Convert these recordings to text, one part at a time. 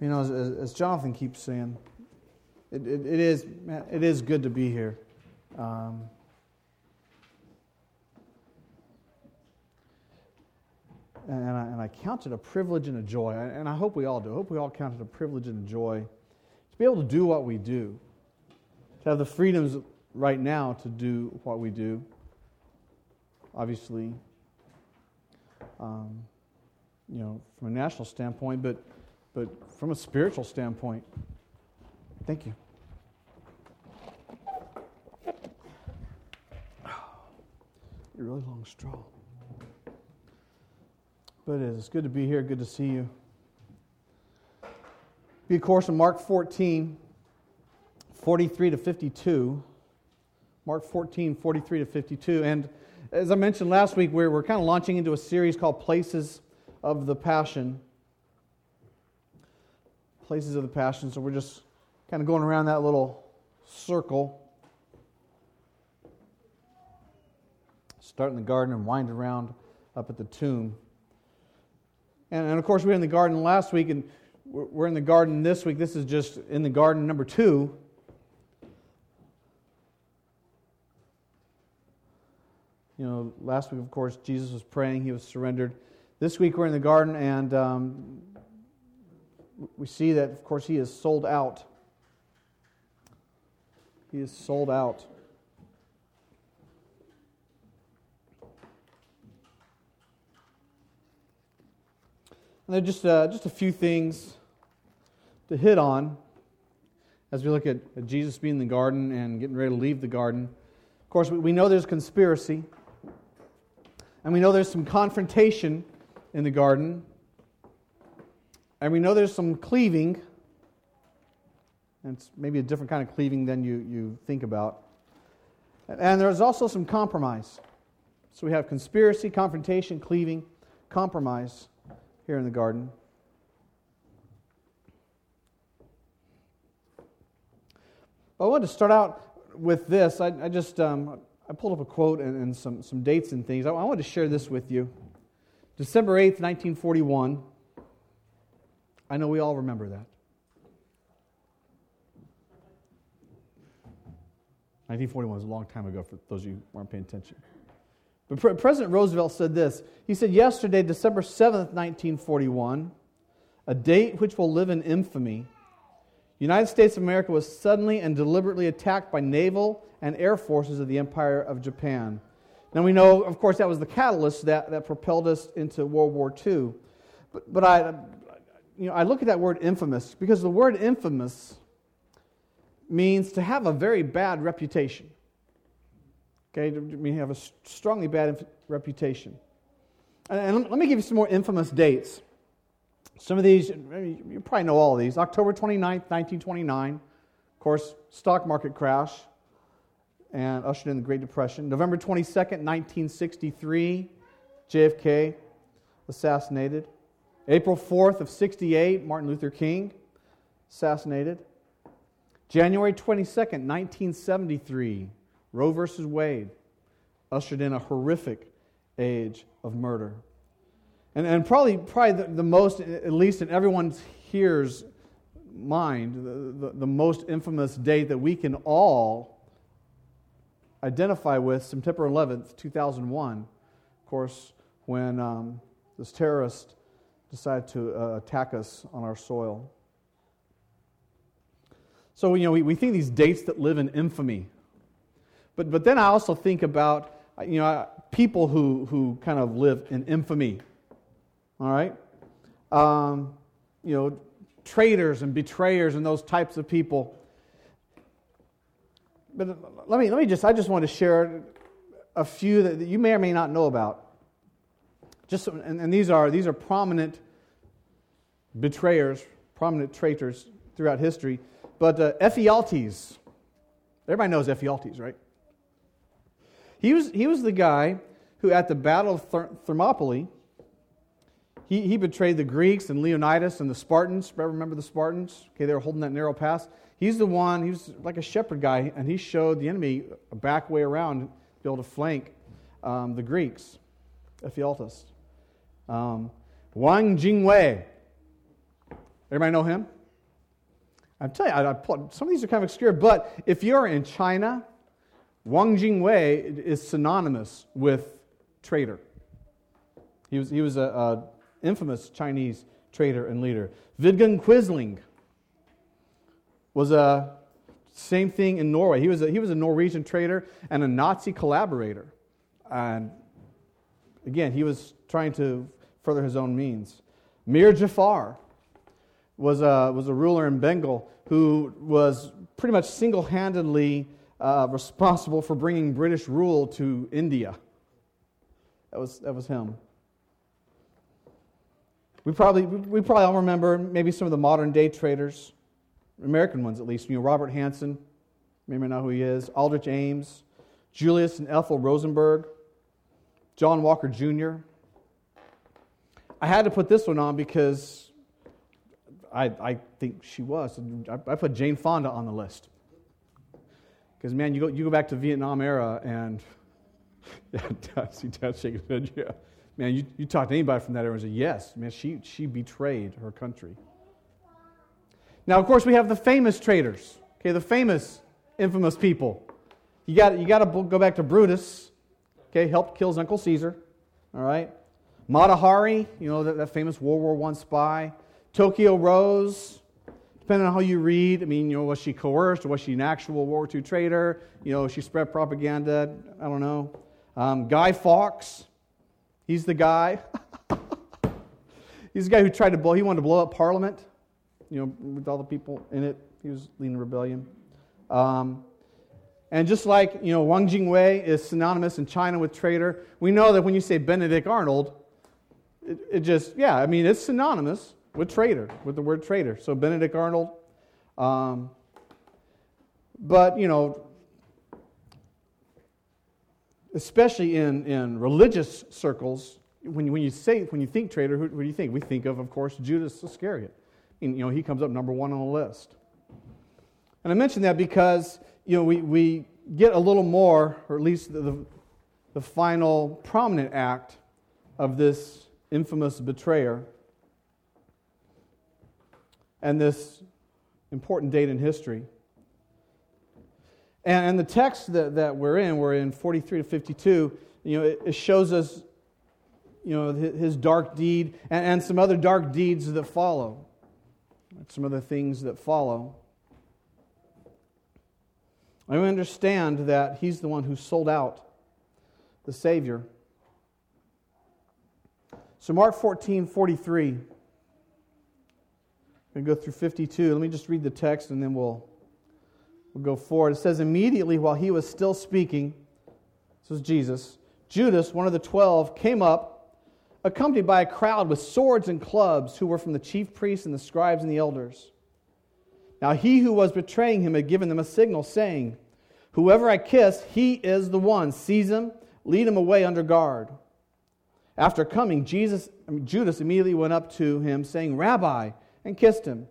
You know, as, as Jonathan keeps saying, it, it, it is man, it is good to be here. Um, and, I, and I count it a privilege and a joy, and I hope we all do. I hope we all count it a privilege and a joy to be able to do what we do, to have the freedoms right now to do what we do. Obviously, um, you know, from a national standpoint, but but from a spiritual standpoint. Thank you. You're really long straw. But it is. It's good to be here. Good to see you. Be, of course, in Mark 14, 43 to 52. Mark 14, 43 to 52. And as I mentioned last week, we're, we're kind of launching into a series called Places of the Passion places of the Passion. So we're just kind of going around that little circle. Start in the garden and wind around up at the tomb. And, and of course, we were in the garden last week, and we're in the garden this week. This is just in the garden number two. You know, last week, of course, Jesus was praying, he was surrendered. This week, we're in the garden, and um, we see that, of course, he is sold out. He is sold out. And there are just, uh, just a few things to hit on as we look at, at, Jesus being in the garden and getting ready to leave the garden. Of course, we, we know there's conspiracy, and we know there's some confrontation in the garden. And we know there's some cleaving, and it's maybe a different kind of cleaving than you, you think about. And there's also some compromise. So we have conspiracy, confrontation, cleaving, compromise here in the garden. I wanted to start out with this. I, I just um, I pulled up a quote and, and, some, some dates and things. I, I wanted to share this with you. December 8th, 1941. I know we all remember that. 1941 was a long time ago for those of you who weren't paying attention. But President Roosevelt said this. He said, Yesterday, December 7th, 1941, a date which will live in infamy, United States of America was suddenly and deliberately attacked by naval and air forces of the Empire of Japan. Now we know, of course, that was the catalyst that, that propelled us into World War II. But, but I, you know, I look at that word infamous because the word infamous means to have a very bad reputation. Okay, to have a strongly bad reputation. And let me give you some more infamous dates. Some of these, you probably know all of these. October 29th, 1929, of course, stock market crash and ushered in the Great Depression. November 22nd, 1963, JFK assassinated. April 4th of 68, Martin Luther King assassinated. January 22nd, 1973, Roe versus Wade ushered in a horrific age of murder. And, and probably, probably the, the most, at least in everyone's here's mind, the, the, the most infamous date that we can all identify with, September 11th, 2001, of course, when um, this terrorist decide to uh, attack us on our soil. So, you know, we, we think these dates that live in infamy. But, but then I also think about, you know, people who, who kind of live in infamy. All right? Um, you know, traitors and betrayers and those types of people. But let me, let me just, I just want to share a few that you may or may not know about. Just, and, and these, are, these are prominent betrayers, prominent traitors throughout history. But uh, Ephialtes, everybody knows Ephialtes, right? He was, he was the guy who, at the Battle of Thermopylae, he, he betrayed the Greeks and Leonidas and the Spartans. Remember the Spartans? Okay, they were holding that narrow pass. He's the one, he was like a shepherd guy, and he showed the enemy a back way around to be able to flank um, the Greeks. Ephialtes. Um, Wang Jingwei, Everybody know him? I'm telling you, I, I, some of these are kind of obscure, but if you're in China, Wang Jingwei is synonymous with traitor. He was, he was an infamous Chinese traitor and leader. Vidkun Quisling was a same thing in Norway. He was a, he was a Norwegian traitor and a Nazi collaborator. And again, he was trying to further his own means. Mir Jafar was a, was a ruler in Bengal who was pretty much single handedly uh, responsible for bringing British rule to India. That was, that was him. We probably, we probably all remember maybe some of the modern day traders, American ones at least. You know, Robert Hanssen, maybe know who he is, Aldrich Ames, Julius and Ethel Rosenberg, John Walker Jr. I had to put this one on because I, I think she was. I, put Jane Fonda on the list. Because, man, you go, you go back to Vietnam era and, yeah, see Dad shaking his head, yeah. Man, you, you talk to anybody from that era and say, yes, man, she, she betrayed her country. Now, of course, we have the famous traitors, okay, the famous, infamous people. You got you got to go back to Brutus, okay, helped kill his Uncle Caesar, all right? Mata Hari, you know, that, that famous World War I spy. Tokyo Rose, depending on how you read, I mean, you know, was she coerced or was she an actual World War II traitor? You know, she spread propaganda, I don't know. Um, Guy Fawkes, He's the guy. He's the guy who tried to blow, he wanted to blow up Parliament, you know, with all the people in it. He was leading rebellion. Um, and just like, you know, Wang Jingwei is synonymous in China with traitor, we know that when you say Benedict Arnold, it, it just, yeah, I mean, it's synonymous with traitor, with the word traitor. So Benedict Arnold. Um, but, you know, especially in, in religious circles, when, when you say when you think traitor, who, who, do you think? We think of, of course, Judas Iscariot. And, you know, he comes up number one on the list. And I mention that because you know we, we get a little more, or at least the, the, the final prominent act of this infamous betrayer and this important date in history. And, and the text that, that we're in, we're in 43 to 52, you know, it, it shows us, you know, his dark deed and, and some other dark deeds that follow. Some other things that follow. I understand that he's the one who sold out the Savior. So, Mark 14 43. Going to go through 52. Let me just read the text and then we'll We'll go forward. It says, Immediately while he was still speaking, this was Jesus, Judas, one of the twelve, came up, accompanied by a crowd with swords and clubs, who were from the chief priests and the scribes and the elders. Now he who was betraying him had given them a signal, saying, Whoever I kiss, he is the one. Seize him, lead him away under guard. After coming, Jesus, Judas immediately went up to him, saying, Rabbi, and kissed him.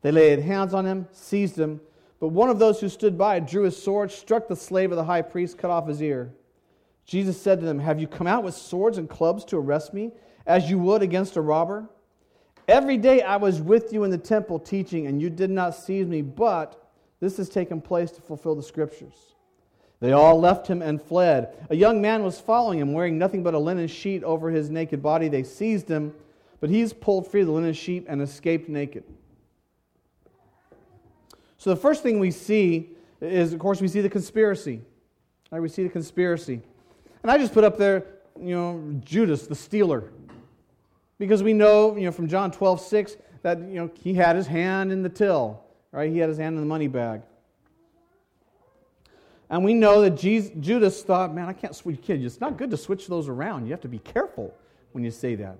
They laid hands on him, seized him, but one of those who stood by drew his sword, struck the slave of the high priest, cut off his ear. Jesus said to them, Have you come out with swords and clubs to arrest me, as you would against a robber? Every day I was with you in the temple teaching, and you did not seize me, but this has taken place to fulfill the scriptures. They all left him and fled. A young man was following him, wearing nothing but a linen sheet over his naked body. They seized him, but he's pulled free of the linen sheet and escaped naked. So the first thing we see is, of course, we see the conspiracy. Right? We see the conspiracy. And I just put up there, you know, Judas, the stealer. Because we know, you know, from John 12, 6, that, you know, he had his hand in the till, right? He had his hand in the money bag. And we know that Jesus, Judas thought, man, I can't switch. It's not good to switch those around. You have to be careful when you say that.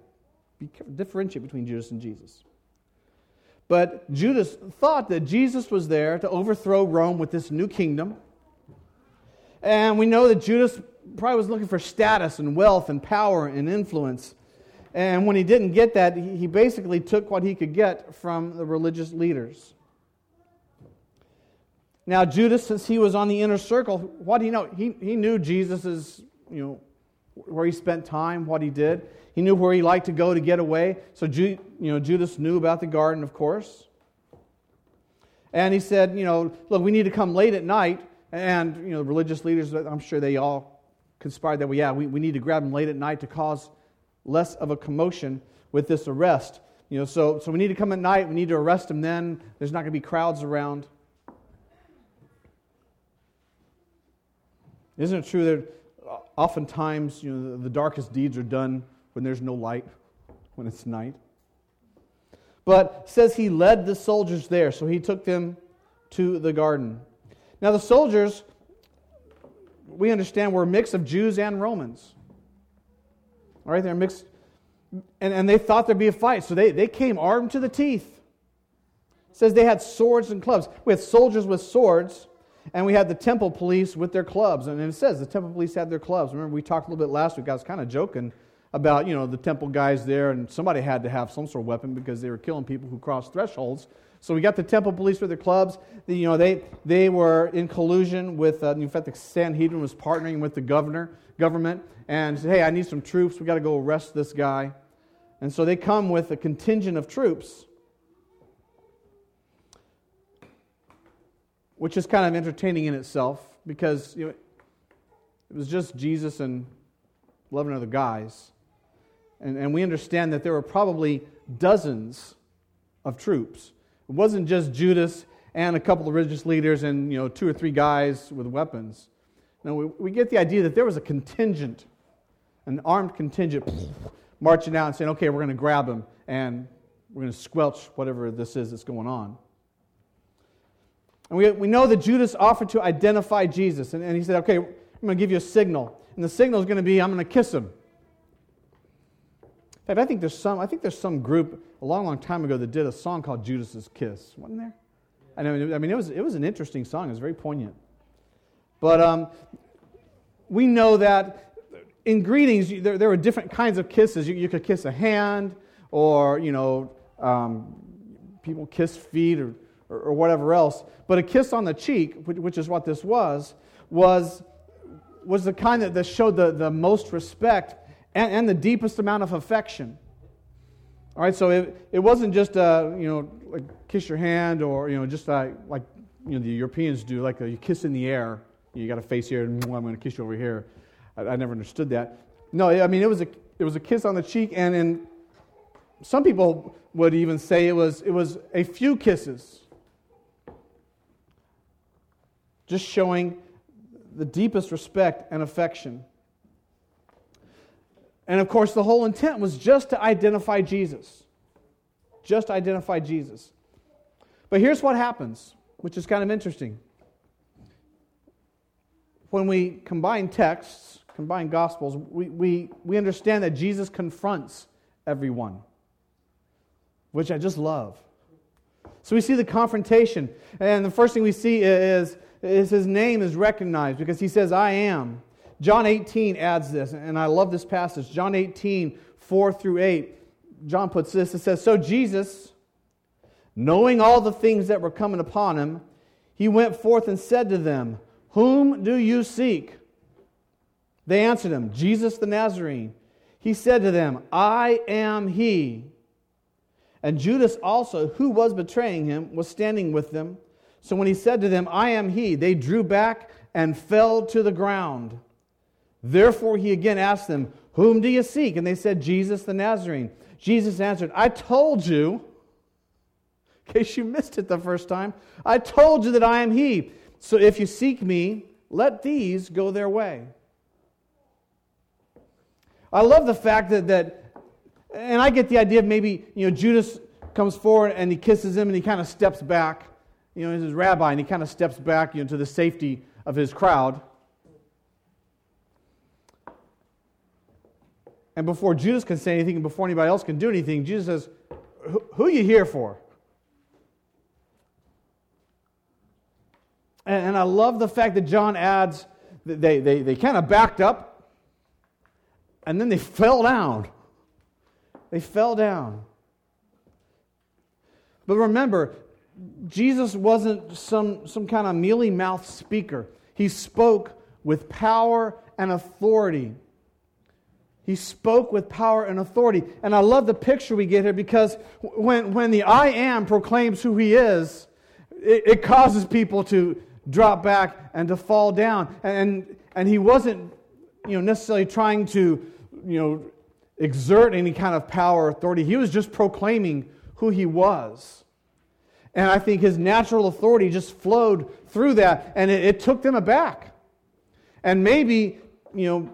Be careful, differentiate between Judas and Jesus. But Judas thought that Jesus was there to overthrow Rome with this new kingdom. And we know that Judas probably was looking for status and wealth and power and influence. And when he didn't get that, he basically took what he could get from the religious leaders. Now, Judas, since he was on the inner circle, what do you know? He, he knew Jesus' you know, where he spent time, what he did. He knew where he liked to go to get away. So you know, Judas knew about the garden, of course. And he said, you know, look, we need to come late at night. And, you know, religious leaders, I'm sure they all conspired that, well, yeah, we, we need to grab him late at night to cause less of a commotion with this arrest. You know, so, so we need to come at night. We need to arrest him then. There's not going to be crowds around. Isn't it true that oftentimes, you know, the darkest deeds are done when there's no light, when it's night? But says he led the soldiers there, so he took them to the garden. Now the soldiers, we understand, were a mix of Jews and Romans. All right, they're mixed, and, and they thought there'd be a fight, so they, they came armed to the teeth. Says they had swords and clubs. We had soldiers with swords, and we had the temple police with their clubs. And it says the temple police had their clubs. Remember, we talked a little bit last week. I was kind of joking about, you know, the temple guys there, and somebody had to have some sort of weapon because they were killing people who crossed thresholds. So we got the temple police with their clubs. The, you know, they, they were in collusion with, uh, in fact, the Sanhedrin was partnering with the governor, government, and said, hey, I need some troops. we got to go arrest this guy. And so they come with a contingent of troops which is kind of entertaining in itself because you know, it was just Jesus and 11 other guys. And, and we understand that there were probably dozens of troops. It wasn't just Judas and a couple of religious leaders and you know, two or three guys with weapons. Now, we, we get the idea that there was a contingent, an armed contingent, marching out and saying, okay, we're going to grab him and we're going to squelch whatever this is that's going on. And we, we know that Judas offered to identify Jesus. And, and he said, Okay, I'm going to give you a signal. And the signal is going to be, I'm going to kiss him. In fact, I think there's some, I think there's some group a long, long time ago that did a song called Judas's Kiss. Wasn't there? I, I mean, it was, it was an interesting song. It was very poignant. But um, we know that in greetings, there, there were different kinds of kisses. You, you could kiss a hand, or, you know, um, people kiss feet, or or, or whatever else. But a kiss on the cheek, which, which is what this was, was, was the kind that, that showed the, the most respect and, and the deepest amount of affection. All right, so it, it wasn't just a, you know, like kiss your hand or, you know, just a, like, you know, the Europeans do, like a, you kiss in the air. You got a face here, and I'm going to kiss you over here. I, I, never understood that. No, I mean, it was, a, it was a kiss on the cheek, and in, some people would even say it was, it was a few kisses just showing the deepest respect and affection. And of course, the whole intent was just to identify Jesus. Just identify Jesus. But here's what happens, which is kind of interesting. When we combine texts, combine gospels, we, we, we understand that Jesus confronts everyone, which I just love. So we see the confrontation. And the first thing we see is is his name is recognized because he says, I am. John 18 adds this, and I love this passage. John 18, 4 through 8. John puts this it says, So Jesus, knowing all the things that were coming upon him, he went forth and said to them, Whom do you seek? They answered him, Jesus the Nazarene. He said to them, I am he. And Judas also, who was betraying him, was standing with them. So when he said to them, I am he, they drew back and fell to the ground. Therefore he again asked them, Whom do you seek? And they said, Jesus the Nazarene. Jesus answered, I told you, in case you missed it the first time, I told you that I am he. So if you seek me, let these go their way. I love the fact that, that and I get the idea of maybe, you know, Judas comes forward and he kisses him and he kind of steps back you know, he's his rabbi, and he kind of steps back you know, to the safety of his crowd. And before Judas can say anything, and before anybody else can do anything, Jesus says, Who are you here for? And, and I love the fact that John adds that they, they, they kind of backed up and then they fell down. They fell down. But remember, Jesus wasn't some, some kind of mealy mouthed speaker. He spoke with power and authority. He spoke with power and authority. And I love the picture we get here because when, when the I am proclaims who he is, it, it causes people to drop back and to fall down. And, and he wasn't you know, necessarily trying to you know, exert any kind of power or authority. He was just proclaiming who he was. And I think his natural authority just flowed through that, and it, it took them aback. And maybe, you know,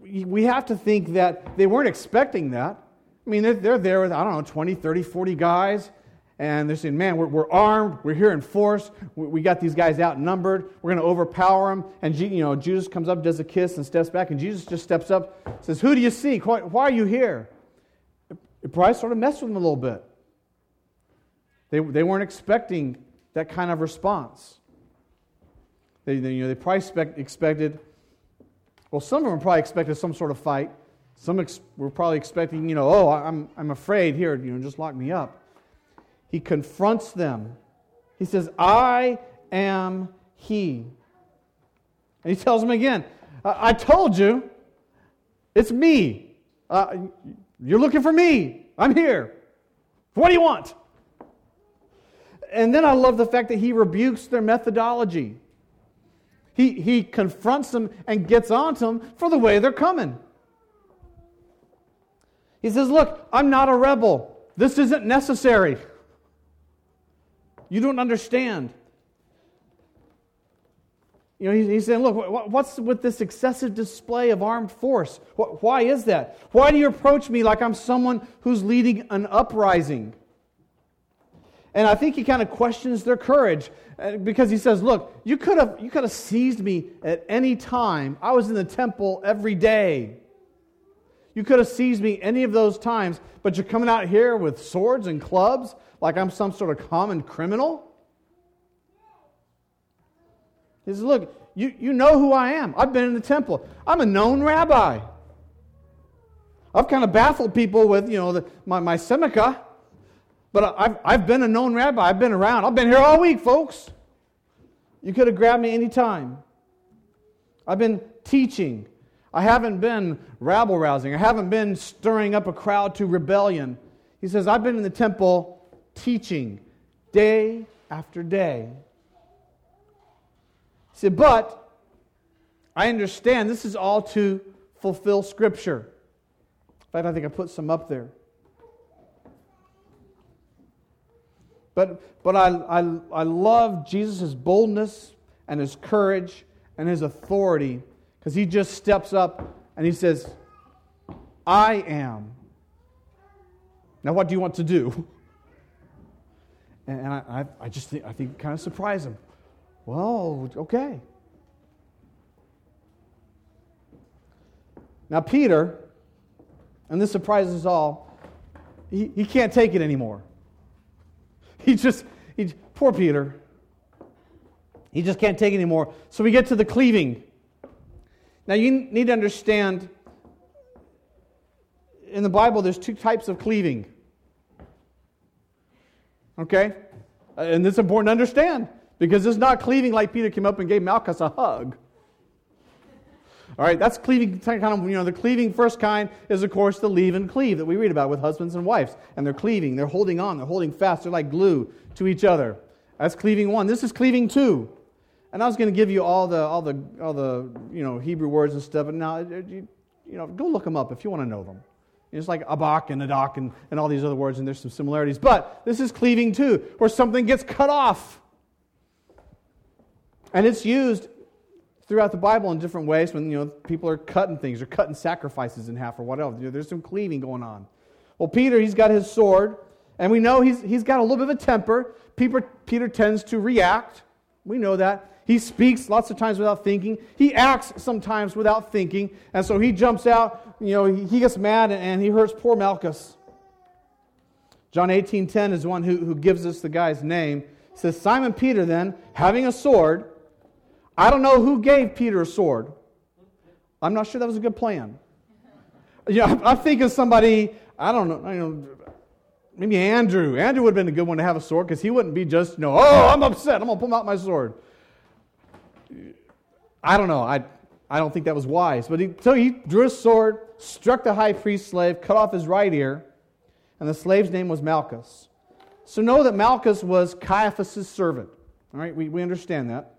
we have to think that they weren't expecting that. I mean, they're, they're there with, I don't know, 20, 30, 40 guys, and they're saying, man, we're, we're armed, we're here in force, we, we got these guys outnumbered, we're going to overpower them. And, you know, Judas comes up, does a kiss, and steps back, and Jesus just steps up, says, Who do you seek? Why, why are you here? It probably sort of messed with them a little bit. They, they weren't expecting that kind of response. They, they, you know, they probably expect, expected well, some of them probably expected some sort of fight. Some ex- were probably expecting, you know, oh, I'm, I'm afraid here, you know, just lock me up. He confronts them. He says, I am He. And he tells them again, I, I told you, it's me. Uh, you're looking for me. I'm here. What do you want? And then I love the fact that he rebukes their methodology. He, he confronts them and gets onto them for the way they're coming. He says, Look, I'm not a rebel. This isn't necessary. You don't understand. You know, he's saying, look, what's with this excessive display of armed force? Why is that? Why do you approach me like I'm someone who's leading an uprising? And I think he kind of questions their courage uh, because he says, Look, you could have, you could have seized me at any time. I was in the temple every day. You could have seized me any of those times, but you're coming out here with swords and clubs like I'm some sort of common criminal? He says, Look, you, you know who I am. I've been in the temple, I'm a known rabbi. I've kind of baffled people with, you know, the, my, my semicha. But I've, I've been a known rabbi. I've been around. I've been here all week, folks. You could have grabbed me anytime. I've been teaching. I haven't been rabble rousing. I haven't been stirring up a crowd to rebellion. He says, I've been in the temple teaching day after day. He said, but I understand this is all to fulfill Scripture. In fact, I think I put some up there. But, but I, I, I love Jesus' boldness and his courage and his authority because he just steps up and he says, I am. Now, what do you want to do? And, I, I just think, I think kind of surprise him. Well, okay. Now, Peter, and this surprises us all, he, he can't take it anymore. He just, he, poor Peter. He just can't take it anymore. So we get to the cleaving. Now you need to understand in the Bible there's two types of cleaving. Okay? Uh, and it's important to understand because it's not cleaving like Peter came up and gave Malchus a hug. All right, that's cleaving kind of, you know, the cleaving first kind is, of course, the leave and cleave that we read about with husbands and wives. And they're cleaving, they're holding on, they're holding fast, they're like glue to each other. That's cleaving one. This is cleaving two. And I was going to give you all the, all the, all the, you know, Hebrew words and stuff, but now, you, you know, go look them up if you want to know them. It's like abak and adak and, and all these other words, and there's some similarities. But this is cleaving two, where something gets cut off. And it's used throughout the Bible in different ways when you know people are cutting things or cutting sacrifices in half or whatever. There's some cleaving going on. Well, Peter, he's got his sword, and we know he's, he's got a little bit of a temper. Peter, Peter tends to react. We know that. He speaks lots of times without thinking. He acts sometimes without thinking. And so he jumps out, you know, he gets mad and he hurts poor Malchus. John 18:10 is one who, who gives us the guy's name. It says, Simon Peter then, having a sword, I don't know who gave Peter a sword. I'm not sure that was a good plan. Yeah, I'm thinking somebody, I don't know, I know maybe Andrew. Andrew would have been a good one to have a sword because he wouldn't be just, you know, oh, I'm upset. I'm going to pull out my sword. I don't know. I, I don't think that was wise. But he, so he drew his sword, struck the high priest's slave, cut off his right ear, and the slave's name was Malchus. So know that Malchus was Caiaphas' servant. All right, we, we understand that.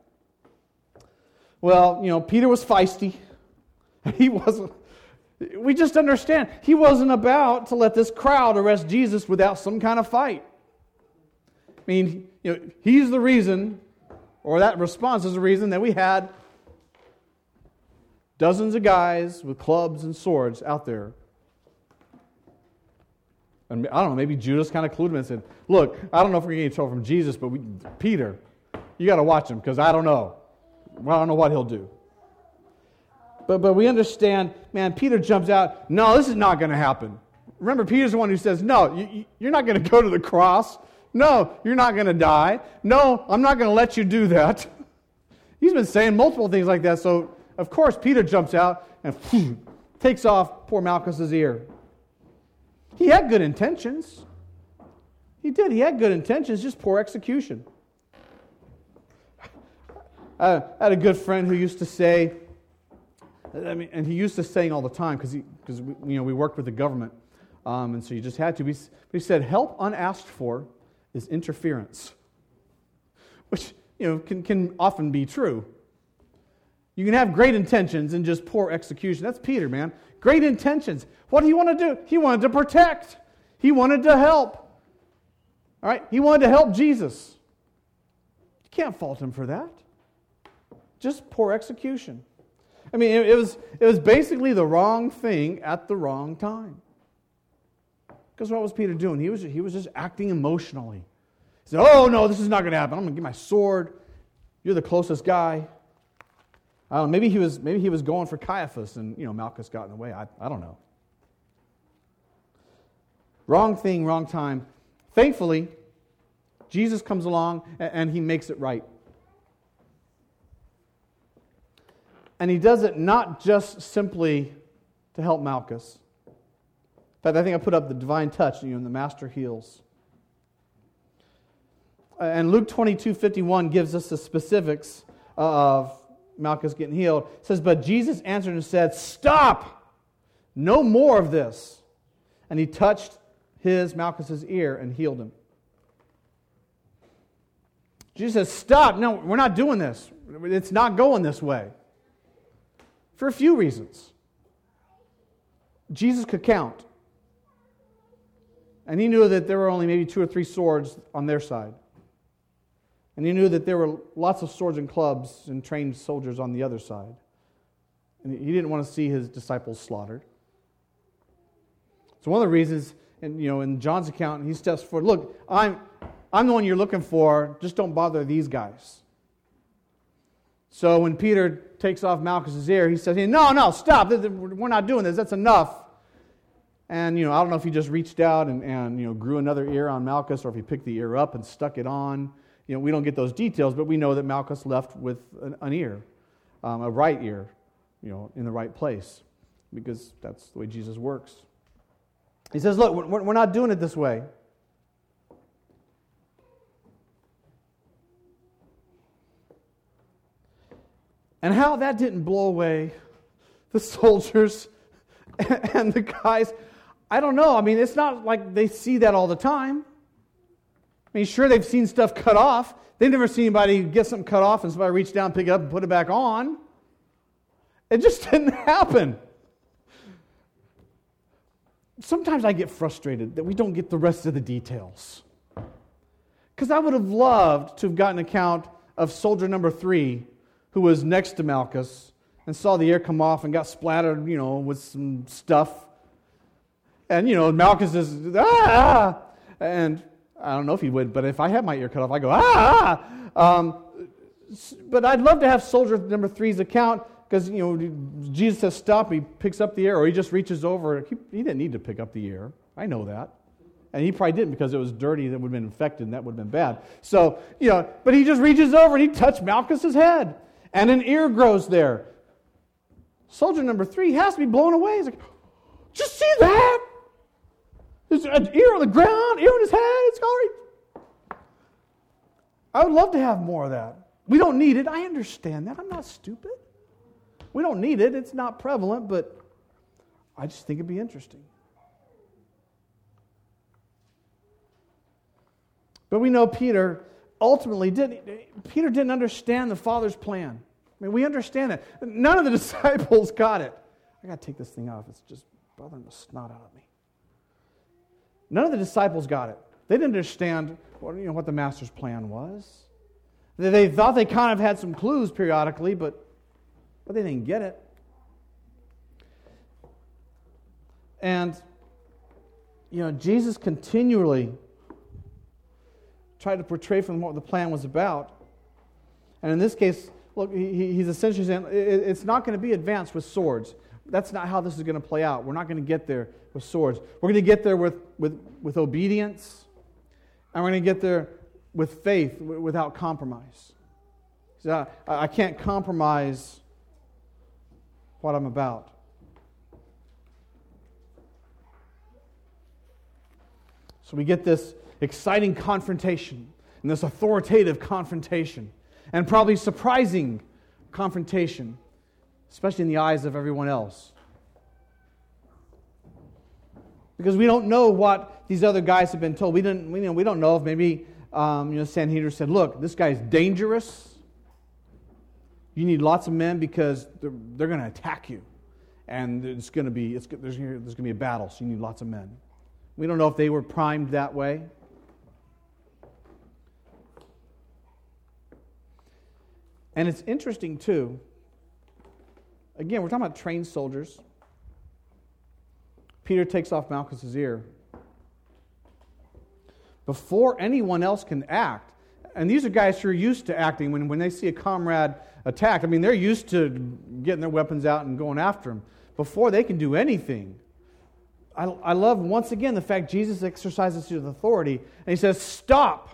Well, you know, Peter was feisty. He wasn't, we just understand, he wasn't about to let this crowd arrest Jesus without some kind of fight. I mean, you know, he's the reason, or that response is the reason that we had dozens of guys with clubs and swords out there. And I don't know, maybe Judas kind of clued him and said, Look, I don't know if we're going to get trouble from Jesus, but we, Peter, you got to watch him because I don't know. I don't know what he'll do. But, but we understand, man, Peter jumps out. No, this is not going to happen. Remember, Peter's the one who says, No, you, you're not going to go to the cross. No, you're not going to die. No, I'm not going to let you do that. He's been saying multiple things like that. So, of course, Peter jumps out and takes off poor Malchus's ear. He had good intentions. He did. He had good intentions, just poor execution. I had a good friend who used to say, I mean, and he used to saying all the time because because you know we worked with the government, um, and so you just had to. But he said, "Help unasked for is interference," which you know can can often be true. You can have great intentions and just poor execution. That's Peter, man. Great intentions. What did he want to do? He wanted to protect. He wanted to help. All right, he wanted to help Jesus. You can't fault him for that. Just poor execution. I mean, it, was, it was basically the wrong thing at the wrong time. Because what was Peter doing? He was, he was just acting emotionally. He said, Oh, no, this is not going to happen. I'm going to get my sword. You're the closest guy. I don't know, maybe he was, maybe he was going for Caiaphas and, you know, Malchus got in the way. I, I don't know. Wrong thing, wrong time. Thankfully, Jesus comes along and, and he makes it right. And he does it not just simply to help Malchus. In fact, I think I put up the divine touch, you know, the master heals. And Luke 22 51 gives us the specifics uh, of Malchus getting healed. It says, But Jesus answered and said, Stop! No more of this. And he touched his, Malchus's ear, and healed him. Jesus says, Stop! No, we're not doing this. It's not going this way for a few reasons. Jesus could count. And he knew that there were only maybe two or three swords on their side. And he knew that there were lots of swords and clubs and trained soldiers on the other side. And he didn't want to see his disciples slaughtered. So one of the reasons, and you know, in John's account, he steps forward, look, I'm I'm the one you're looking for, just don't bother these guys. So when Peter takes off Malchus's ear, he says, No, no, stop. We're not doing this. That's enough. And, you know, I don't know if he just reached out and, and, you know, grew another ear on Malchus or if he picked the ear up and stuck it on. You know, we don't get those details, but we know that Malchus left with an, an ear, um, a right ear, you know, in the right place because that's the way Jesus works. He says, Look, we're, we're not doing it this way. And how that didn't blow away the soldiers and the guys, I don't know. I mean, it's not like they see that all the time. I mean, sure, they've seen stuff cut off. They've never seen anybody get something cut off and somebody reach down, pick it up, and put it back on. It just didn't happen. Sometimes I get frustrated that we don't get the rest of the details. Because I would have loved to have gotten an account of soldier number three who was next to Malchus and saw the air come off and got splattered, you know, with some stuff. And, you know, Malchus is, ah! And I don't know if he would, but if I had my ear cut off, I go, ah! Um, but I'd love to have soldier number three's account because, you know, Jesus says stop, he picks up the ear, or he just reaches over. He, he didn't need to pick up the ear. I know that. And he probably didn't because it was dirty that would have been infected and that would have been bad. So, you know, but he just reaches over and he touched Malchus's head and an ear grows there. Soldier number three has to be blown away. He's like, just see that? There's an ear on the ground, ear on his head. It's great. I would love to have more of that. We don't need it. I understand that. I'm not stupid. We don't need it, it's not prevalent, but I just think it'd be interesting. But we know Peter ultimately didn't Peter didn't understand the Father's plan. I mean, we understand it. None of the disciples got it. I got to take this thing off. It's just bothering the snot out of me. None of the disciples got it. They didn't understand what, you know, what the master's plan was. They, they thought they kind of had some clues periodically, but, but they didn't get it. And, you know, Jesus continually tried to portray from what the plan was about. And in this case, look, he, he's essentially saying it's not going to be advanced with swords. That's not how this is going to play out. We're not going to get there with swords. We're going to get there with, with, with obedience, and we're going to get there with faith without compromise. So I, I can't compromise what I'm about. So we get this exciting confrontation and this authoritative confrontation and probably surprising confrontation, especially in the eyes of everyone else. Because we don't know what these other guys have been told. We, didn't, we, you know, we don't know if maybe um, you know, Sanhedrin said, Look, this guy's dangerous. You need lots of men because they're, they're going to attack you. And it's going to be, it's, there's, there's going to be a battle, so you need lots of men. We don't know if they were primed that way. And it's interesting, too. Again, we're talking about trained soldiers. Peter takes off Malchus's ear. Before anyone else can act, and these are guys who are used to acting when, when they see a comrade attacked. I mean, they're used to getting their weapons out and going after him. Before they can do anything, I, I love once again the fact Jesus exercises his authority and he says, Stop.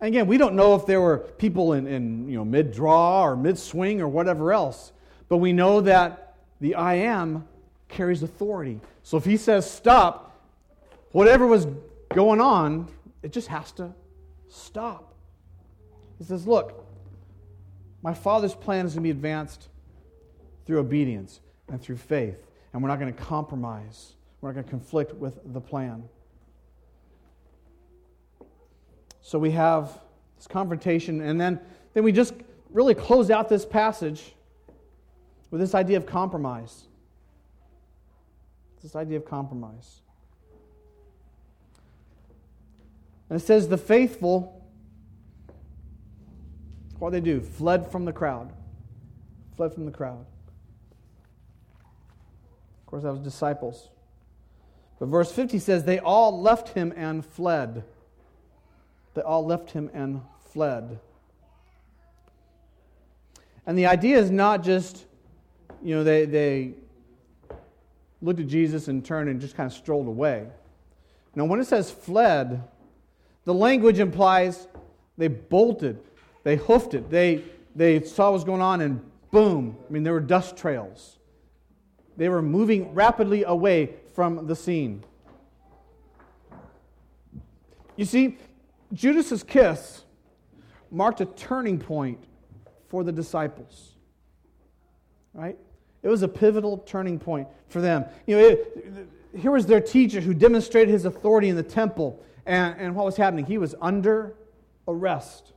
And again, we don't know if there were people in, in you know, mid draw or mid swing or whatever else, but we know that the I am carries authority. So if he says stop, whatever was going on, it just has to stop. He says, Look, my Father's plan is going to be advanced through obedience and through faith, and we're not going to compromise, we're not going to conflict with the plan. So we have this confrontation, and then, then we just really close out this passage with this idea of compromise. This idea of compromise. And it says, the faithful, what they do? Fled from the crowd. Fled from the crowd. Of course, that was disciples. But verse 50 says, they all left him and fled. They all left him and fled. And the idea is not just, you know, they, they looked at Jesus and turned and just kind of strolled away. Now, when it says fled, the language implies they bolted, they hoofed it, they, they saw what was going on, and boom. I mean, there were dust trails. They were moving rapidly away from the scene. You see, Judas's kiss marked a turning point for the disciples. Right? It was a pivotal turning point for them. You know, it, here was their teacher who demonstrated his authority in the temple. And, and what was happening? He was under arrest.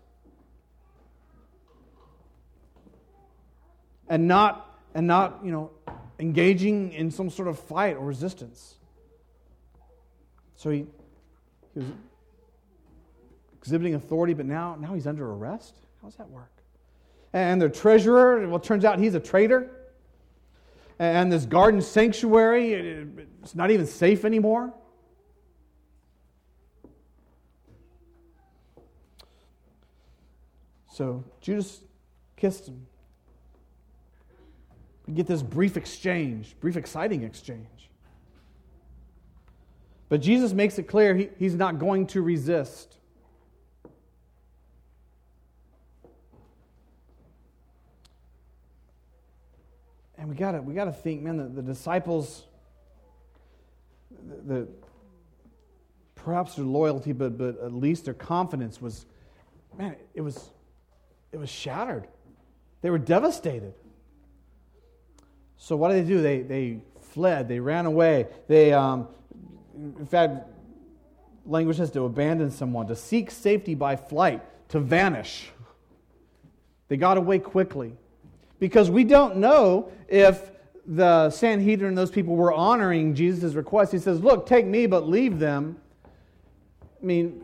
And not, and not, you know, engaging in some sort of fight or resistance. So he, he was exhibiting authority, but now, now he's under arrest? How does that work? And their treasurer, well, it turns out he's a traitor. And this garden sanctuary, it's not even safe anymore. So Judas kissed him. We get this brief exchange, brief exciting exchange. But Jesus makes it clear he, he's not going to resist. And we gotta we gotta think, man, the, the disciples, the, the, perhaps their loyalty, but but at least their confidence was, man, it was it was shattered. They were devastated. So what did they do? They, they fled. They ran away. They, um, in fact, language says to abandon someone, to seek safety by flight, to vanish. They got away quickly. Because we don't know if the Sanhedrin and those people were honoring Jesus' request. He says, Look, take me, but leave them. I mean,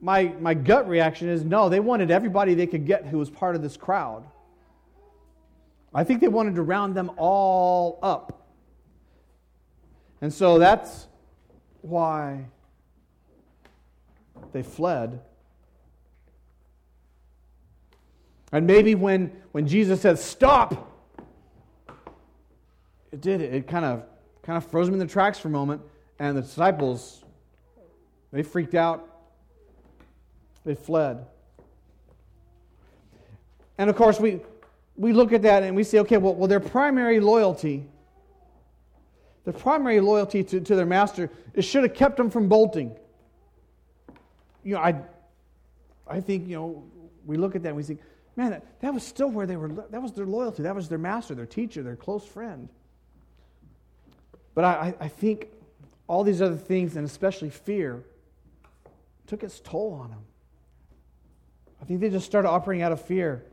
my, my gut reaction is no, they wanted everybody they could get who was part of this crowd. I think they wanted to round them all up. And so that's why they fled. And maybe when, when Jesus said, Stop, it did. It kind of, kind of froze them in their tracks for a moment. And the disciples, they freaked out. They fled. And of course, we, we look at that and we say, okay, well, well their primary loyalty, their primary loyalty to, to their master, it should have kept them from bolting. You know, I, I think, you know, we look at that and we think, man, that, that was still where they were, that was their loyalty. That was their master, their teacher, their close friend. But I, I think all these other things, and especially fear, took its toll on them. I think they just started operating out of fear.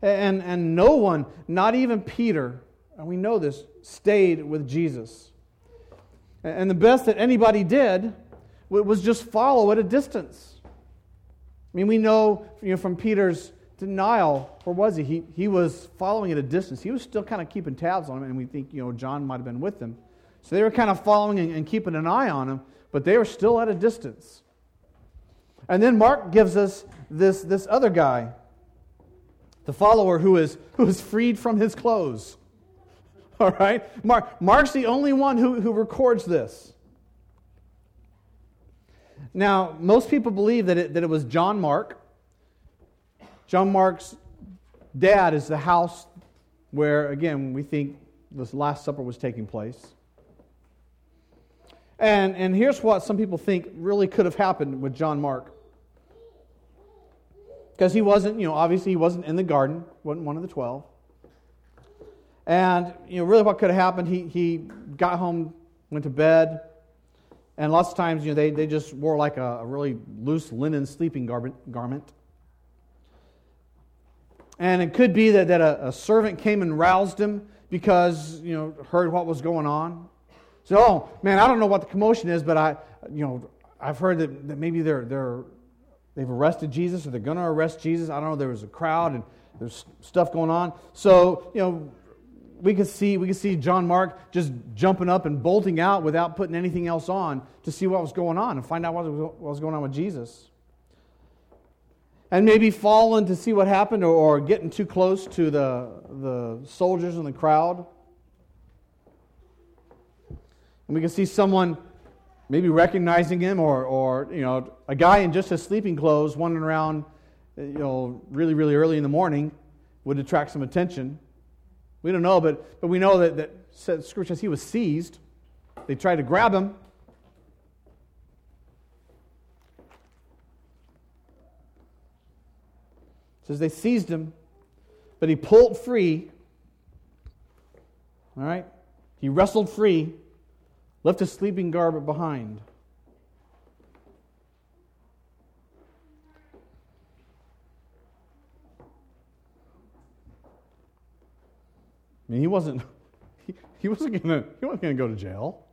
And, and no one, not even Peter, and we know this, stayed with Jesus. And the best that anybody did was just follow at a distance. I mean, we know, you know from Peter's denial, or was he? he? He was following at a distance. He was still kind of keeping tabs on him, and we think, you know, John might have been with them. So they were kind of following and, and keeping an eye on him, but they were still at a distance. And then Mark gives us this, this other guy the follower who is, who is freed from his clothes. All right? Mark, Mark's the only one who, who records this. Now, most people believe that it, that it was John Mark. John Mark's dad is the house where, again, we think this Last Supper was taking place. And, and here's what some people think really could have happened with John Mark because he wasn't, you know, obviously he wasn't in the garden, wasn't one of the 12. And, you know, really what could have happened, he, he got home, went to bed, and lots of times, you know, they, they just wore like a, a really loose linen sleeping garment. garment. And it could be that, that a, a, servant came and roused him because, you know, heard what was going on. So, oh, man, I don't know what the commotion is, but I, you know, I've heard that, that maybe they're, they're they've arrested Jesus or they're going to arrest Jesus. I don't know. There was a crowd and there's stuff going on. So, you know, we could see we could see John Mark just jumping up and bolting out without putting anything else on to see what was going on and find out what was going on with Jesus. And maybe falling to see what happened or, or getting too close to the, the soldiers in the crowd. And we can see someone maybe recognizing him or, or you know, a guy in just his sleeping clothes wandering around, eh, you know, really, really early in the morning would attract some attention. We don't know, but, but we know that, that Scripture says he was seized. They tried to grab him. Says they seized him, but he pulled free. All right? He wrestled free left his sleeping garment behind. I mean, he wasn't he, he wasn't gonna he wasn't gonna go to jail.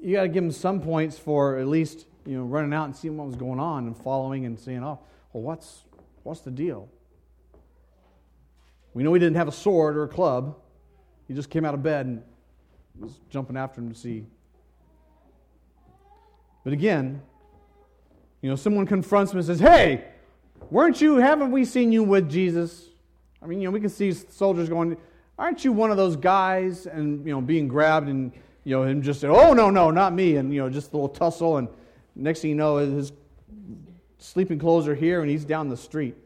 You got to give him some points for at least you know running out and seeing what was going on and following and saying, "Oh, well, what's what's the deal?" We know he didn't have a sword or a club. He just came out of bed and was jumping after him to see. But again, you know, someone confronts him and says, Hey, weren't you, haven't we seen you with Jesus? I mean, you know, we can see soldiers going, Aren't you one of those guys? And, you know, being grabbed and, you know, him just say, Oh, no, no, not me. And, you know, just a little tussle. And next thing you know, his sleeping clothes are here and he's down the street.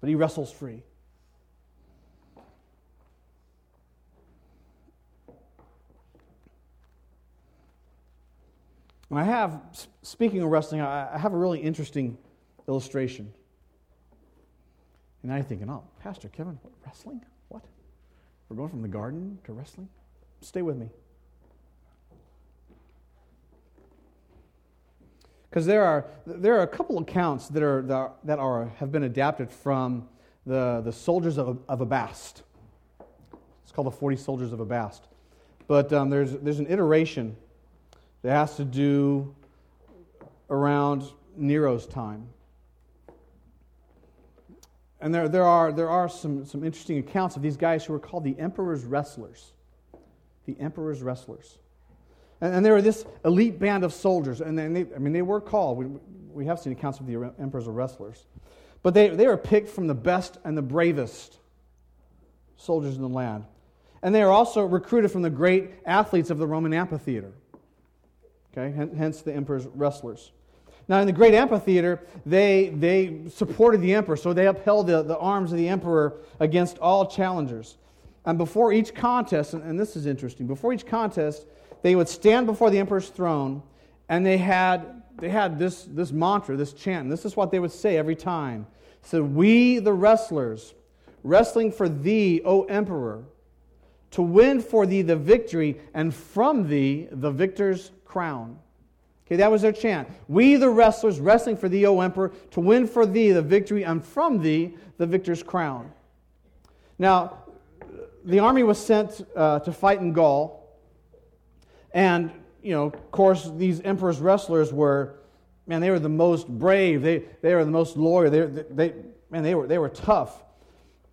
but he wrestles free. And I have, speaking of wrestling, I have a really interesting illustration. And I'm thinking, oh, Pastor Kevin, what, wrestling? What? We're going from the garden to wrestling? Stay with me. Because there are, there are a couple accounts that, are, that, are, have been adapted from the, the soldiers of, of Abast. It's called the 40 Soldiers of Abast. But um, there's, there's an iteration that has to do around Nero's time. And there, there are, there are some, some interesting accounts of these guys who were called the Emperor's Wrestlers. The Emperor's Wrestlers. And, and they were this elite band of soldiers. And they, I mean, they were called, we, we have seen accounts of the Emperor's Wrestlers. But they, they were picked from the best and the bravest soldiers in the land. And they are also recruited from the great athletes of the Roman amphitheater. Okay, hence the emperor's wrestlers. Now, in the great amphitheater, they, they supported the emperor, so they upheld the, the arms of the emperor against all challengers. And before each contest, and, this is interesting, before each contest, they would stand before the emperor's throne, and they had, they had this, this mantra, this chant. And this is what they would say every time. It said, We, the wrestlers, wrestling for thee, O emperor, to win for thee the victory, and from thee the victor's crown. Okay, that was their chant. We, the wrestlers, wrestling for thee, O emperor, to win for thee the victory, and from thee the victor's crown. Now, the army was sent uh, to fight in Gaul, and, you know, of course, these emperor's wrestlers were, man, they were the most brave. They, they were the most loyal. They, they, man, they were, they were tough.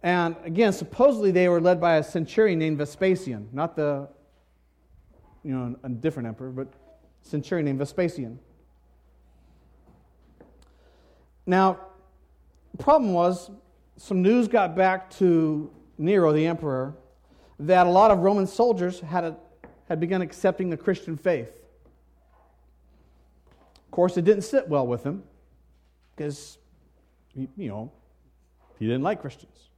And again, supposedly they were led by a centurion named Vespasian, not the, you know, a different emperor, but centurion named Vespasian. Now, the problem was some news got back to Nero, the emperor, that a lot of Roman soldiers had, a, had begun accepting the Christian faith. Of course, it didn't sit well with him because, you know, he didn't like Christians.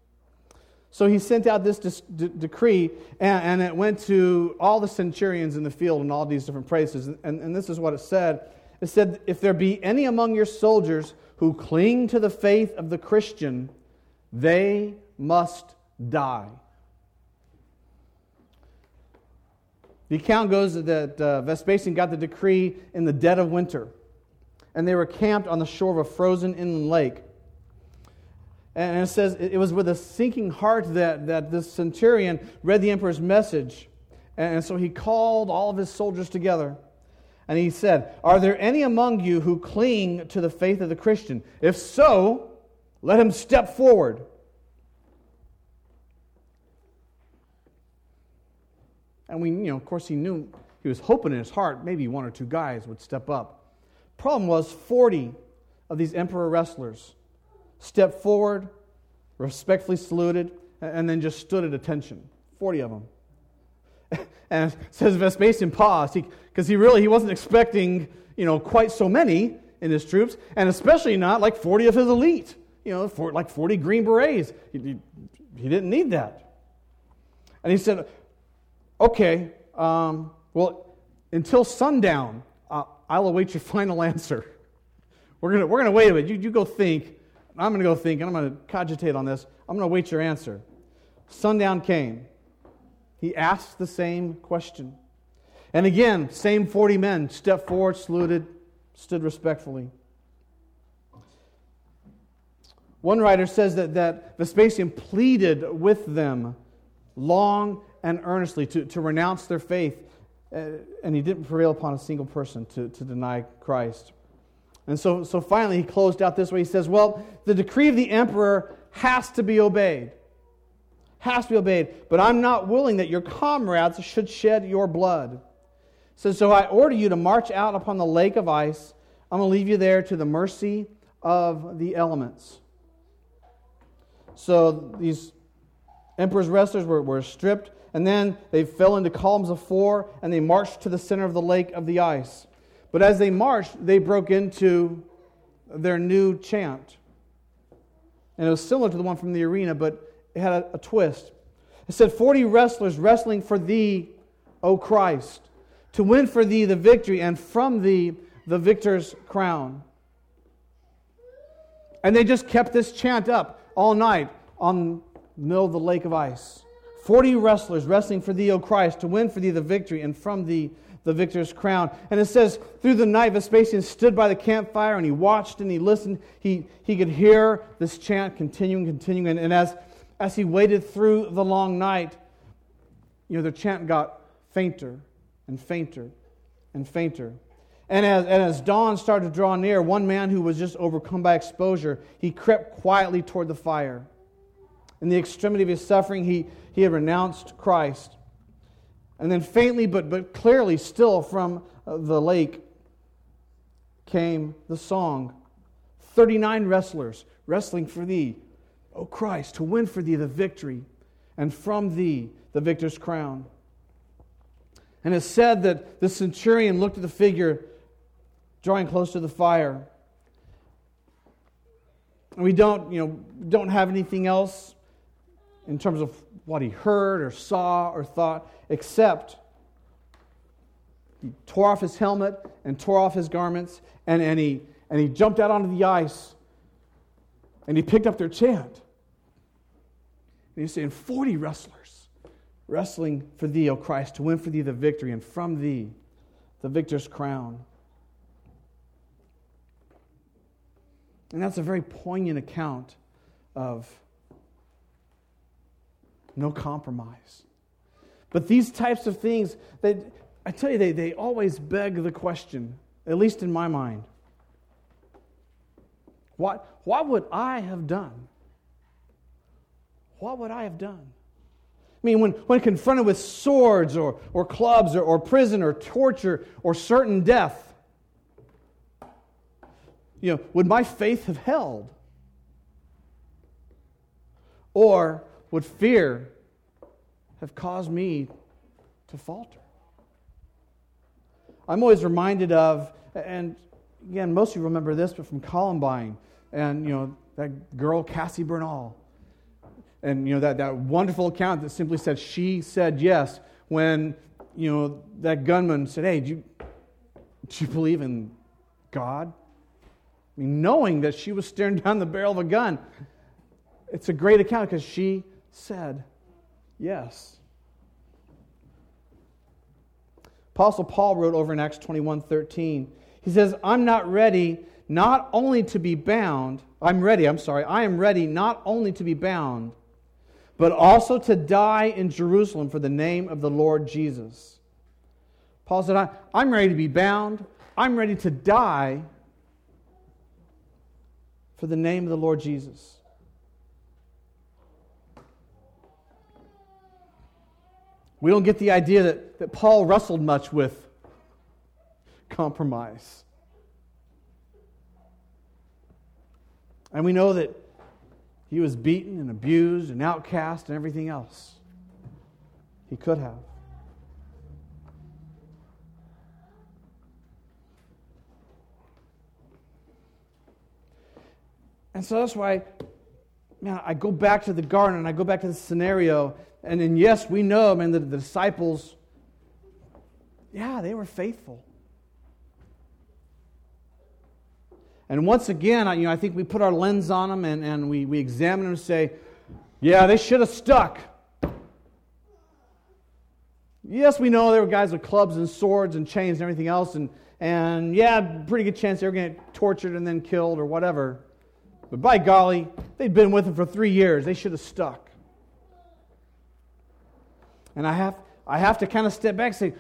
So he sent out this de- decree, and, and, it went to all the centurions in the field and all these different places. And, and this is what it said It said, If there be any among your soldiers who cling to the faith of the Christian, they must die. The account goes that uh, Vespasian got the decree in the dead of winter, and they were camped on the shore of a frozen inland lake. And it says it was with a sinking heart that, that this centurion read the emperor's message. And so he called all of his soldiers together. And he said, Are there any among you who cling to the faith of the Christian? If so, let him step forward. And we, you know, of course, he knew, he was hoping in his heart maybe one or two guys would step up. Problem was, 40 of these emperor wrestlers stepped forward, respectfully saluted, and then just stood at attention. 40 of them. and says Vespasian paused because he, he really he wasn't expecting you know quite so many in his troops, and especially not like 40 of his elite. You know, for, like 40 Green Berets. He, he, he, didn't need that. And he said, "Okay, um, well, until sundown, uh, I'll await your final answer. We're gonna we're gonna wait a bit. You you go think." I'm going to go think and I'm going to cogitate on this. I'm going to wait your answer. Sundown came. He asked the same question. And again, same 40 men stepped forward, saluted, stood respectfully. One writer says that, that Vespasian pleaded with them long and earnestly to, to renounce their faith, uh, and he didn't prevail upon a single person to, to deny Christ. And so, so finally, he closed out this way. He says, Well, the decree of the emperor has to be obeyed. Has to be obeyed. But I'm not willing that your comrades should shed your blood. So, so I order you to march out upon the lake of ice. I'm going to leave you there to the mercy of the elements. So these emperor's wrestlers were, were stripped, and then they fell into columns of four, and they marched to the center of the lake of the ice. But as they marched, they broke into their new chant. And it was similar to the one from the arena, but it had a, a twist. It said, 40 wrestlers wrestling for thee, O Christ, to win for thee the victory, and from thee the victor's crown. And they just kept this chant up all night on the middle of the lake of ice. Forty wrestlers wrestling for thee, O Christ, to win for thee the victory, and from thee the victor's crown. And it says, through the night, Vespasian stood by the campfire and he watched and he listened. He, he could hear this chant continuing, continuing. And, and as, as he waited through the long night, you know, the chant got fainter and fainter and fainter. And as, and as dawn started to draw near, one man who was just overcome by exposure, he crept quietly toward the fire. In the extremity of his suffering, he, he had renounced Christ. And then, faintly but, but clearly, still from uh, the lake came the song 39 wrestlers wrestling for thee, O Christ, to win for thee the victory, and from thee the victor's crown. And it's said that the centurion looked at the figure drawing close to the fire. And we don't, you know, don't have anything else in terms of what he heard or saw or thought, except he tore off his helmet and tore off his garments, and, and, he, and he jumped out onto the ice and he picked up their chant. And he's saying, 40 wrestlers wrestling for thee, O Christ, to win for thee the victory, and from thee the victor's crown. And that's a very poignant account of no compromise. But these types of things, they, I tell you, they, they always beg the question, at least in my mind what, what would I have done? What would I have done? I mean, when, when confronted with swords or, or clubs or, or prison or torture or certain death, you know, would my faith have held? Or would fear have caused me to falter? I'm always reminded of, and again, most of you remember this, but from Columbine, and you know that girl Cassie Bernall, and you know that, that wonderful account that simply said she said yes when you know that gunman said, "Hey, do you, do you believe in God?" I mean, knowing that she was staring down the barrel of a gun, it's a great account because she said yes. Apostle Paul wrote over in Acts 21 13. He says, I'm not ready not only to be bound, I'm ready, I'm sorry, I am ready not only to be bound, but also to die in Jerusalem for the name of the Lord Jesus. Paul said, I'm ready to be bound, I'm ready to die for the name of the Lord Jesus. We don't get the idea that, that Paul wrestled much with compromise. And we know that he was beaten and abused and outcast and everything else. He could have. And so that's why, man, I go back to the garden and I go back to the scenario and then, yes, we know, man, the, the disciples, yeah, they were faithful. And once again, I, you know, I think we put our lens on them and, and we, we examine them and say, yeah, they should have stuck. Yes, we know there were guys with clubs and swords and chains and everything else, and, and yeah, pretty good chance they were going to get tortured and then killed or whatever. But by golly, they'd been with him for three years. They should have stuck. And I have, I have to kind of step back and say,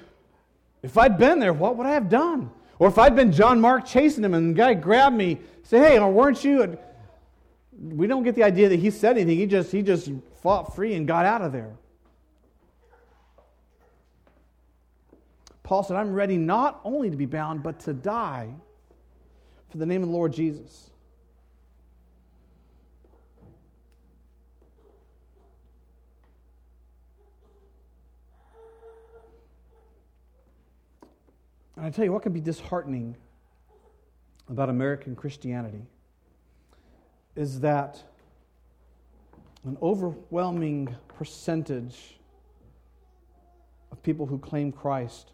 if I'd been there, what would I have done? Or if I'd been John Mark chasing him and the guy grabbed me, say, hey, weren't you? We don't get the idea that he said anything. He just, he just fought free and got out of there. Paul said, I'm ready not only to be bound, but to die for the name of the Lord Jesus. And I tell you what can be disheartening about American Christianity is that an overwhelming percentage of people who claim Christ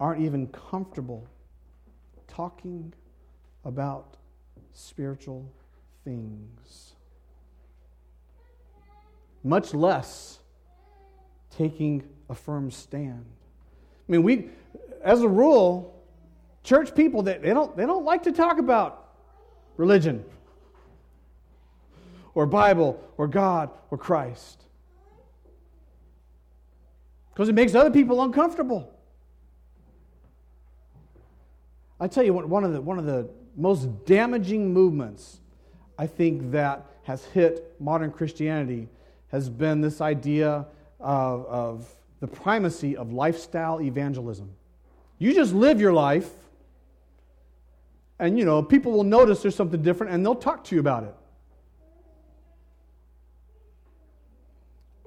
aren't even comfortable talking about spiritual things, much less taking a firm stand. I mean, we, as a rule, church people they, they don't they don't like to talk about religion or Bible or God or Christ because it makes other people uncomfortable. I tell you what, one of the one of the most damaging movements I think that has hit modern Christianity has been this idea of, of the primacy of lifestyle evangelism. You just live your life, and you know, people will notice there's something different and they'll talk to you about it.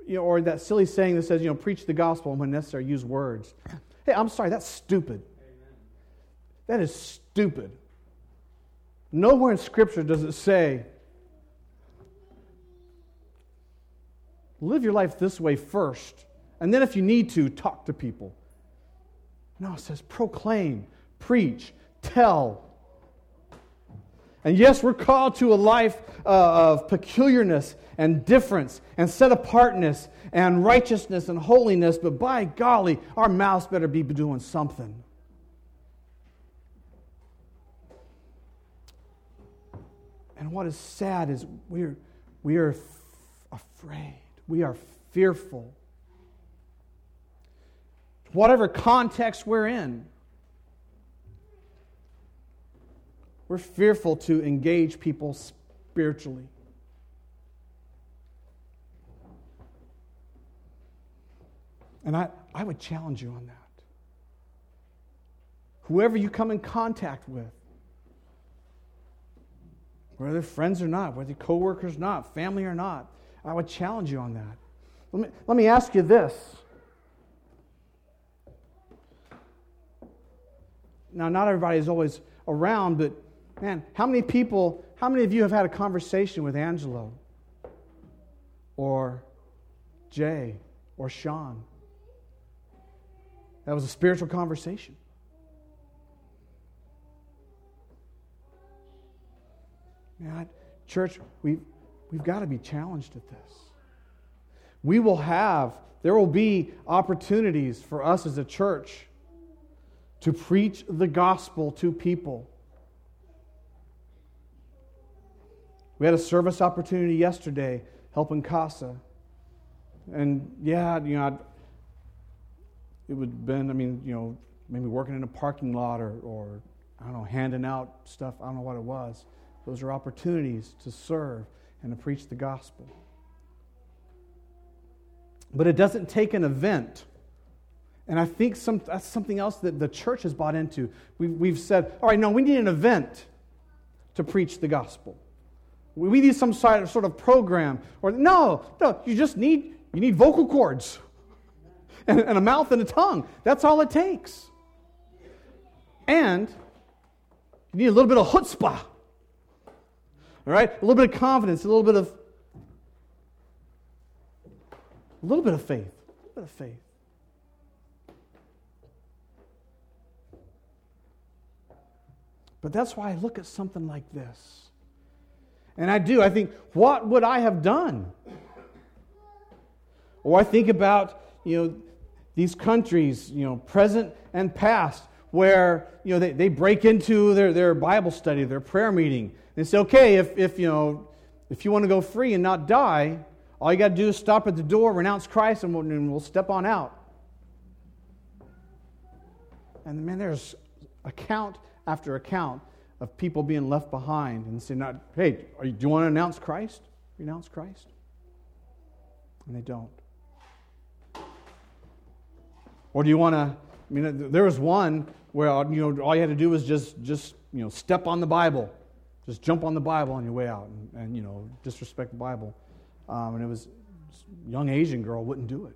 You know, or that silly saying that says, you know, preach the gospel and when necessary, use words. Hey, I'm sorry, that's stupid. That is stupid. Nowhere in Scripture does it say, live your life this way first, and then if you need to, talk to people. No, it says proclaim, preach, tell. And yes, we're called to a life uh, of peculiarness and difference and set apartness and righteousness and holiness, but by golly, our mouths better be doing something. And what is sad is we're, we are f- afraid. We are fearful. Whatever context we're in, we're fearful to engage people spiritually. And I, I would challenge you on that. Whoever you come in contact with, whether friends or not, whether coworkers or not, family or not. I would challenge you on that. Let me, let me ask you this. Now, not everybody is always around, but man, how many people, how many of you have had a conversation with Angelo or Jay or Sean? That was a spiritual conversation. Man, church, we've, we've got to be challenged at this. We will have, there will be opportunities for us as a church to preach the gospel to people. We had a service opportunity yesterday helping Casa. And yeah, you know, I'd, it would have been, I mean, you know, maybe working in a parking lot or, or, I don't know, handing out stuff. I don't know what it was. Those are opportunities to serve and to preach the gospel. But it doesn't take an event. And I think some, that's something else that the church has bought into. We've, we've said, all right, no, we need an event to preach the gospel. We need some sort of program. Or no, no, you just need you need vocal cords and, and a mouth and a tongue. That's all it takes. And you need a little bit of chutzpah all right? A little bit of confidence, a little bit of a little bit of faith. A little bit of faith. But that's why I look at something like this. And I do. I think, what would I have done? Or I think about, you know, these countries, you know, present and past, where, you know, they, they break into their, their Bible study, their prayer meeting, it's okay if, if, you know, if you want to go free and not die, all you got to do is stop at the door, renounce Christ, and we'll, and we'll step on out. And man, there's account after account of people being left behind and saying, hey, do you want to announce Christ? Renounce Christ? And they don't. Or do you want to? I mean, there was one where you know all you had to do was just just you know step on the Bible, just jump on the Bible on your way out and, and you know, disrespect the Bible. Um, and it was young Asian girl wouldn't do it.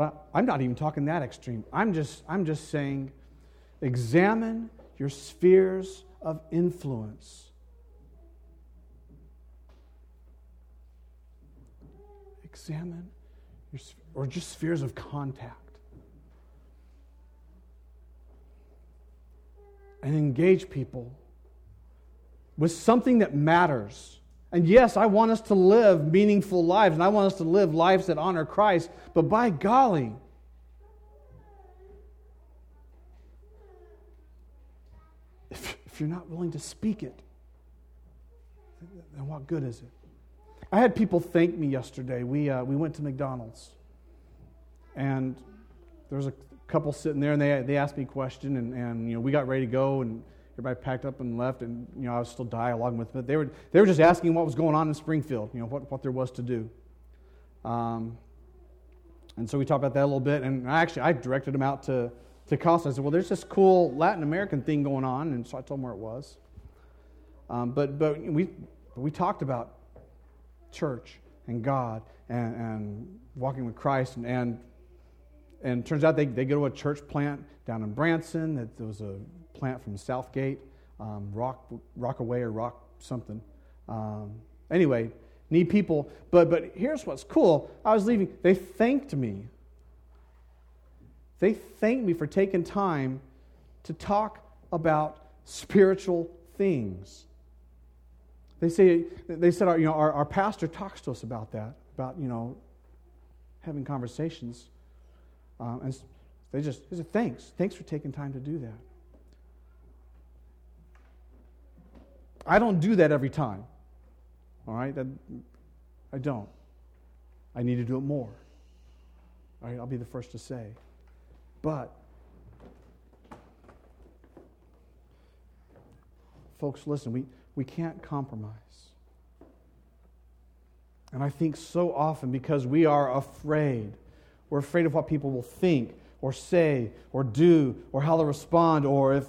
But I, I'm not even talking that extreme. I'm just, I'm just saying examine your spheres of influence. Examine your, or just spheres of contact. And engage people with something that matters. And yes, I want us to live meaningful lives, and I want us to live lives that honor Christ, but by golly, if, if you're not willing to speak it, then what good is it? I had people thank me yesterday. We, uh, we went to McDonald's, and there was a couple sitting there, and they, they asked me a question, and, and you know, we got ready to go, and everybody packed up and left, and you know, I was still dialoguing with them. They were, they were just asking what was going on in Springfield, you know, what, what there was to do. Um, and so we talked about that a little bit, and I actually I directed them out to, to Costa. I said, well, there's this cool Latin American thing going on, and so I told them where it was. Um, but, but we, we talked about church and God and, and walking with Christ. And, and, and turns out they, they go to a church plant down in Branson. That there was a plant from Southgate, um, Rock Rockaway or Rock something. Um, anyway, need people. But but here's what's cool. I was leaving. They thanked me. They thanked me for taking time to talk about spiritual things. They say they said our, you know our, our pastor talks to us about that about you know having conversations, um, and they just they said thanks thanks for taking time to do that. I don't do that every time. All right, that, I don't. I need to do it more. All right, I'll be the first to say, but. Folks, listen, we, we can't compromise. And I think so often because we are afraid, we're afraid of what people will think or say or do or how they'll respond or if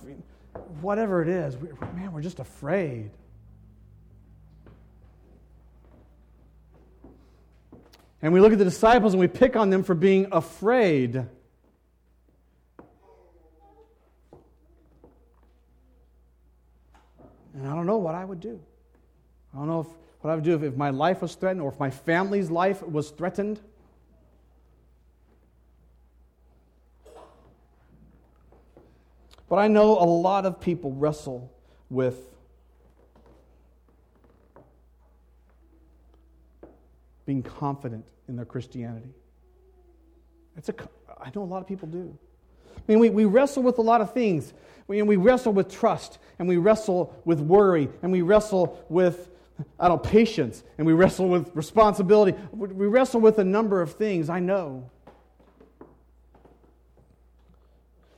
whatever it is, we, man, we're just afraid. And we look at the disciples and we pick on them for being afraid. And I don't know what I would do. I don't know if, what I would do if, if my life was threatened or if my family's life was threatened. But I know a lot of people wrestle with being confident in their Christianity. It's a, I know a lot of people do. I mean, we, we wrestle with a lot of things. We, we wrestle with trust, and we wrestle with worry, and we wrestle with, I don't patience, and we wrestle with responsibility. We wrestle with a number of things, I know.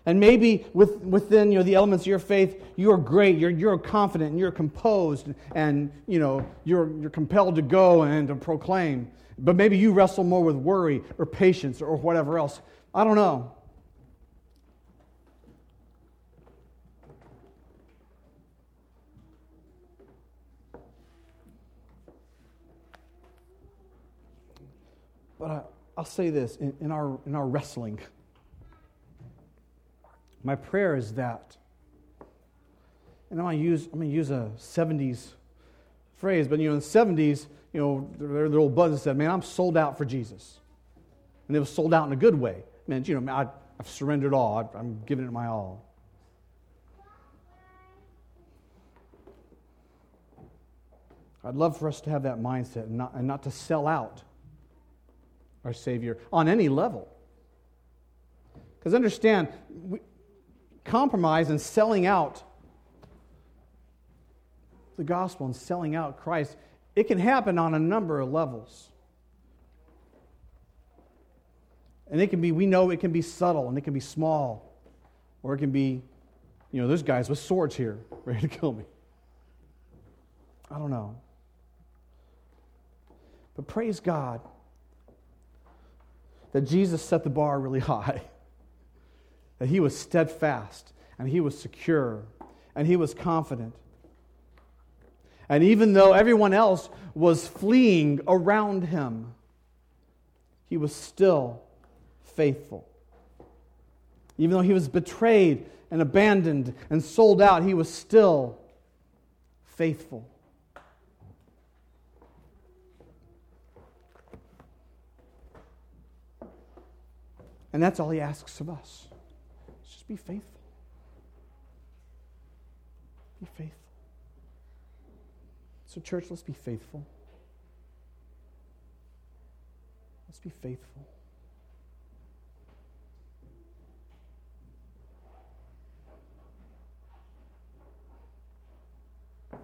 And maybe with, within you know, the elements of your faith, you're great, you're, you're confident, and you're composed, and you know, you're, you're compelled to go and to proclaim. But maybe you wrestle more with worry or patience or whatever else. I don't know. But I, will say this in, in, our, in our wrestling, my prayer is that, and I'm going to use, I'm going to use a 70s phrase, but you know, in the 70s, you know, their, their old buzz said, man, I'm sold out for Jesus. And it was sold out in a good way. It meant, you know, I, have surrendered all. I, I'm giving it my all. I'd love for us to have that mindset and not, and not to sell out our Savior on any level. Because understand, we, compromise and selling out the gospel and selling out Christ, it can happen on a number of levels. And it can be, we know it can be subtle and it can be small, or it can be, you know, there's guys with swords here ready to kill me. I don't know. But praise God that Jesus set the bar really high, that he was steadfast and he was secure and he was confident. And even though everyone else was fleeing around him, he was still faithful. Even though he was betrayed and abandoned and sold out, he was still faithful. And that's all he asks of us. Be faithful. Be faithful. So, church, let's be faithful. Let's be faithful.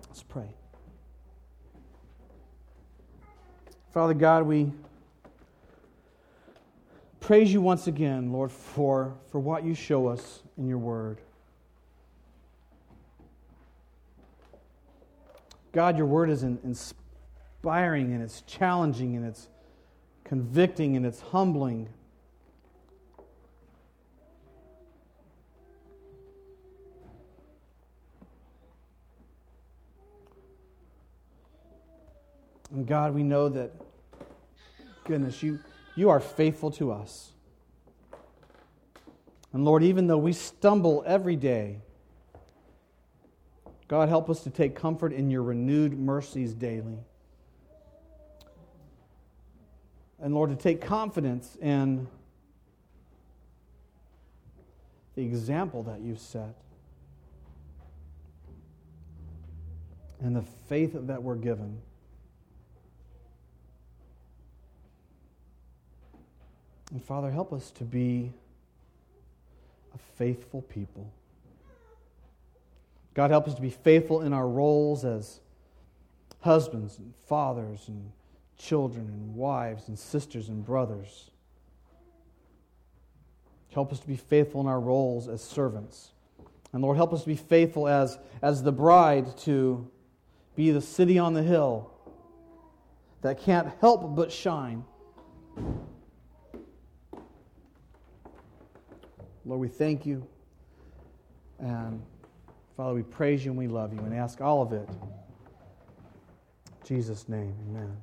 Let's pray. Father God, we praise you once again, Lord, for, for what you show us in your word. God, your word is inspiring and it's challenging and it's convicting and it's humbling. And God, we know that, goodness, you, you are faithful to us. And Lord, even though we stumble every day, God, help us to take comfort in your renewed mercies daily. And Lord, to take confidence in the example that you've set and the faith that we're given. And Father, help us to be a faithful people. God, help us to be faithful in our roles as husbands and fathers and children and wives and sisters and brothers. Help us to be faithful in our roles as servants. And Lord, help us to be faithful as, as the bride to be the city on the hill that can't help but shine. Lord, we thank you. And Father, we praise you and we love you and ask all of it. In Jesus' name, amen.